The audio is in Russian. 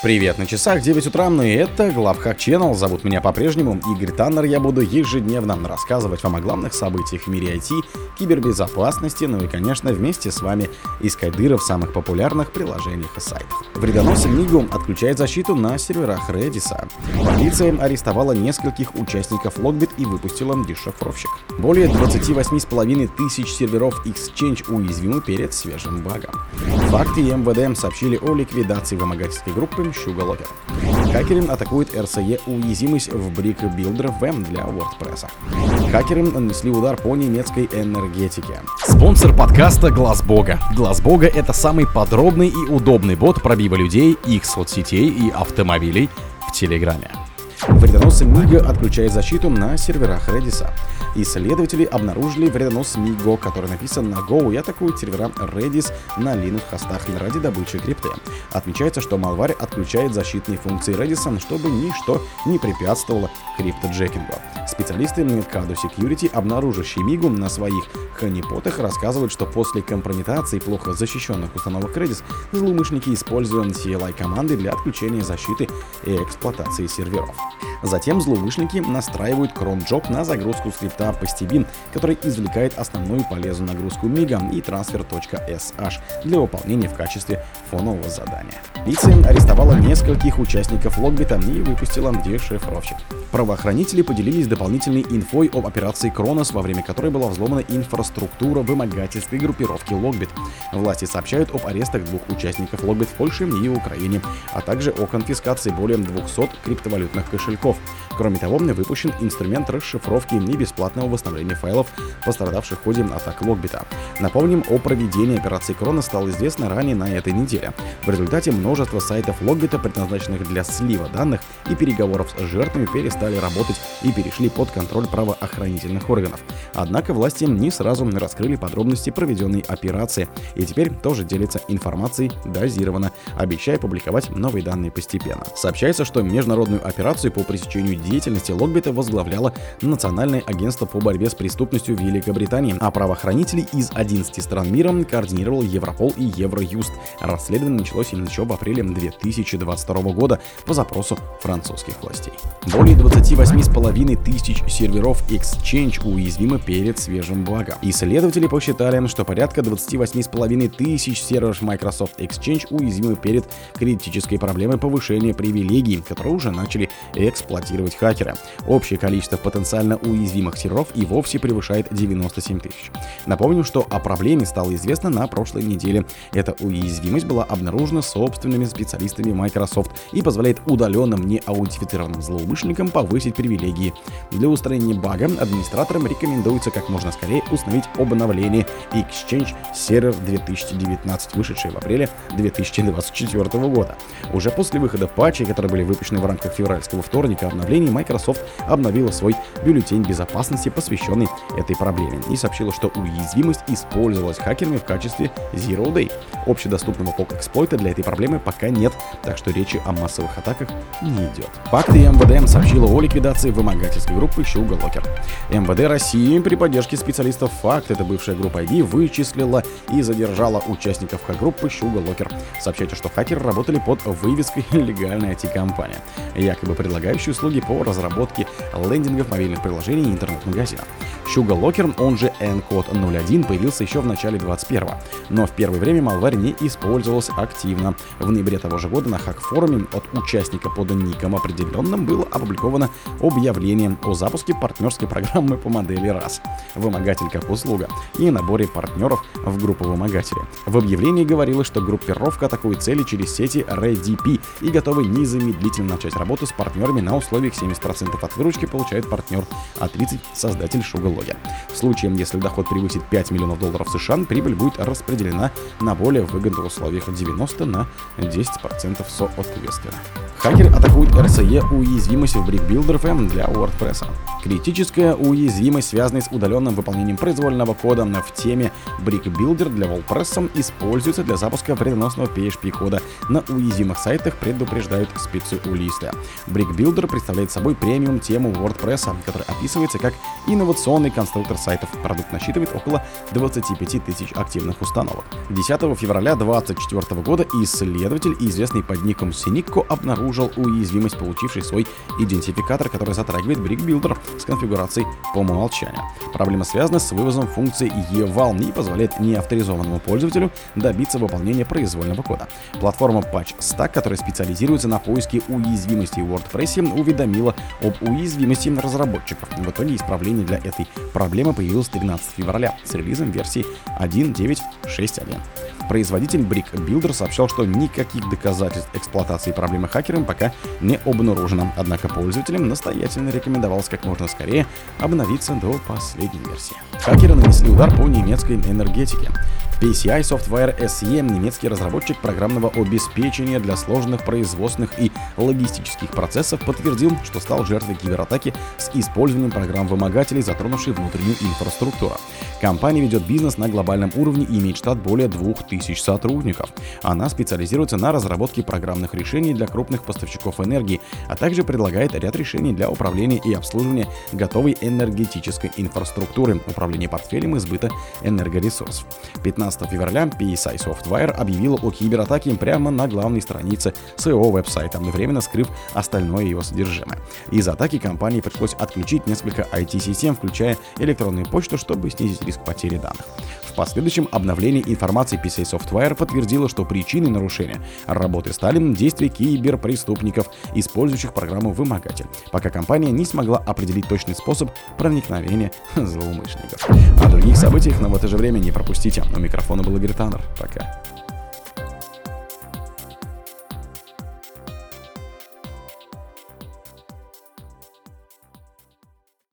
Привет, на часах 9 утра, ну и это Главхак Channel. Зовут меня по-прежнему Игорь Таннер. Я буду ежедневно рассказывать вам о главных событиях в мире IT, кибербезопасности, ну и, конечно, вместе с вами искать дыры в самых популярных приложениях и сайтах. Вредоносный Мигум отключает защиту на серверах Redis. Полиция арестовала нескольких участников Logbit и выпустила дешифровщик. Более 28,5 тысяч серверов Exchange уязвимы перед свежим багом. Факты и МВД сообщили о ликвидации вымогательской группы Sugar Хакеры атакуют RCE уязвимость в Brick Builder VM для WordPress. Хакеры нанесли удар по немецкой энергетике. Спонсор подкаста Глаз Бога. Глаз Бога это самый подробный и удобный бот пробива людей, их соцсетей и автомобилей в Телеграме. Вредоносный Мига отключает защиту на серверах Redis. Исследователи обнаружили вредонос Migo, который написан на Go и атакует сервера Redis на Linux хостах ради добычи крипты. Отмечается, что Malware отключает защитные функции Redis, чтобы ничто не препятствовало криптоджекингу. Специалисты Kado Security, обнаружившие Мигу на своих ханипотах, рассказывают, что после компрометации плохо защищенных установок Redis злоумышленники используют CLI-команды для отключения защиты и эксплуатации серверов. Затем злоумышленники настраивают cron job на загрузку скрипта PasteBin, который извлекает основную полезную нагрузку Мига и transfer.sh для выполнения в качестве фонового задания. Полиция арестовала нескольких участников Логбита и выпустила дешифровщик. Правоохранители поделились дополнительной инфой об операции Кронос, во время которой была взломана инфраструктура вымогательской группировки Логбит. Власти сообщают об арестах двух участников Логбит в Польше и Украине, а также о конфискации более 200 криптовалютных кошельков. Кроме того, выпущен инструмент расшифровки и бесплатного восстановления файлов, пострадавших в ходе атак Логбита. Напомним, о проведении операции Крона стало известно ранее на этой неделе. В результате множество сайтов Логбита, предназначенных для слива данных и переговоров с жертвами, перестали работать и перешли под контроль правоохранительных органов. Однако власти не сразу раскрыли подробности проведенной операции и теперь тоже делятся информацией дозированно, обещая публиковать новые данные постепенно. Сообщается, что международную операцию по пресечению деятельности Логбита возглавляло Национальное агентство по борьбе с преступностью Великобритании, а правоохранители из 11 стран мира координировал Европол и Евроюст. Расследование началось еще в апреле 2022 года по запросу французских властей. Более 28,5 тысяч серверов Exchange уязвимы перед свежим багом. Исследователи посчитали, что порядка 28,5 тысяч серверов Microsoft Exchange уязвимы перед критической проблемой повышения привилегий, которые уже начали эксплуатировать хакеры. Общее количество потенциально уязвимых серверов и вовсе превышает 97 тысяч. Напомним, что о проблеме стало известно на прошлой неделе. Эта уязвимость была обнаружена собственными специалистами Microsoft и позволяет удаленным неаутифицированным злоумышленникам повысить привилегии. Для устранения бага администраторам рекомендуется как можно скорее установить обновление Exchange Server 2019, вышедшее в апреле 2024 года. Уже после выхода патчей, которые были выпущены в рамках февральского вторника обновлений, Microsoft обновила свой бюллетень безопасности, посвященный этой проблеме, и сообщила, что уязвимость использовалась хакерами в качестве Zero Day. Общедоступного пок-эксплойта для этой проблемы пока нет, так что речи о массовых атаках не идет. Факты МВД сообщила о ликвидации вымогательской группы Sugar Locker. МВД России при поддержке специалистов ФАКТ, это бывшая группа ID, вычислила и задержала участников хак-группы Sugar Locker. Сообщается, что хакеры работали под вывеской легальная IT-компания, якобы предлагающая услуги по разработке лендингов мобильных приложений и интернет-магазинов. Sugar Locker, он же N-код 01, появился еще в начале 21 но в первое время Malware не использовался активно. В ноябре того же года на хак-форуме от участника под ником определенным было опубликовано объявление о запуске партнерской программы по модели RAS «Вымогатель как услуга» и наборе партнеров в группу вымогателей. В объявлении говорилось, что группировка атакует цели через сети RedDP и готовы незамедлительно начать работу с партнерами на условиях 70% от выручки получает партнер, а 30% создатель Шугалоги. В случае, если доход превысит 5 миллионов долларов США, прибыль будет распределена на более выгодных условиях от 90 на 10% соответственно. Хакер атакует RCE уязвимость в BrickBuilder FM для WordPress. Критическая уязвимость, связанная с удаленным выполнением произвольного кода в теме BrickBuilder для WordPress, используется для запуска вредоносного PHP-кода на уязвимых сайтах, предупреждают специалисты. BrickBuilder представляет собой премиум тему WordPress, которая описывается как инновационный конструктор сайтов. Продукт насчитывает около 25 тысяч активных установок. 10 февраля 2024 года исследователь, известный под ником Синикко, обнаружил уязвимость, получивший свой идентификатор, который затрагивает BrickBuilder с конфигурацией по умолчанию. Проблема связана с вывозом функции eval и позволяет неавторизованному пользователю добиться выполнения произвольного кода. Платформа PatchStack, которая специализируется на поиске уязвимостей в WordPress, уведомила об уязвимости разработчиков. В итоге исправление для этой проблемы появилось 13 февраля с релизом версии 1.9.6.1. Производитель Brick Builder сообщал, что никаких доказательств эксплуатации проблемы хакером пока не обнаружено, однако пользователям настоятельно рекомендовалось как можно скорее обновиться до последней версии. Хакеры нанесли удар по немецкой энергетике. PCI Software SE – немецкий разработчик программного обеспечения для сложных производственных и логистических процессов, подтвердил, что стал жертвой кибератаки с использованием программ-вымогателей, затронувшей внутреннюю инфраструктуру. Компания ведет бизнес на глобальном уровне и имеет штат более 2000 сотрудников. Она специализируется на разработке программных решений для крупных поставщиков энергии, а также предлагает ряд решений для управления и обслуживания готовой энергетической инфраструктуры, управления портфелем и энергоресурсов. 15 февраля PSI Software объявила о кибератаке прямо на главной странице своего веб-сайта, временно скрыв остальное его содержимое. Из атаки компании пришлось отключить несколько IT-систем, включая электронную почту, чтобы снизить риск потери данных. В последующем обновлении информации PCI Software подтвердило, что причиной нарушения работы стали действия киберпреступников, использующих программу «Вымогатель», пока компания не смогла определить точный способ проникновения злоумышленников. Событиях, но в это же время не пропустите. У микрофона был Игорь Таннер. Пока.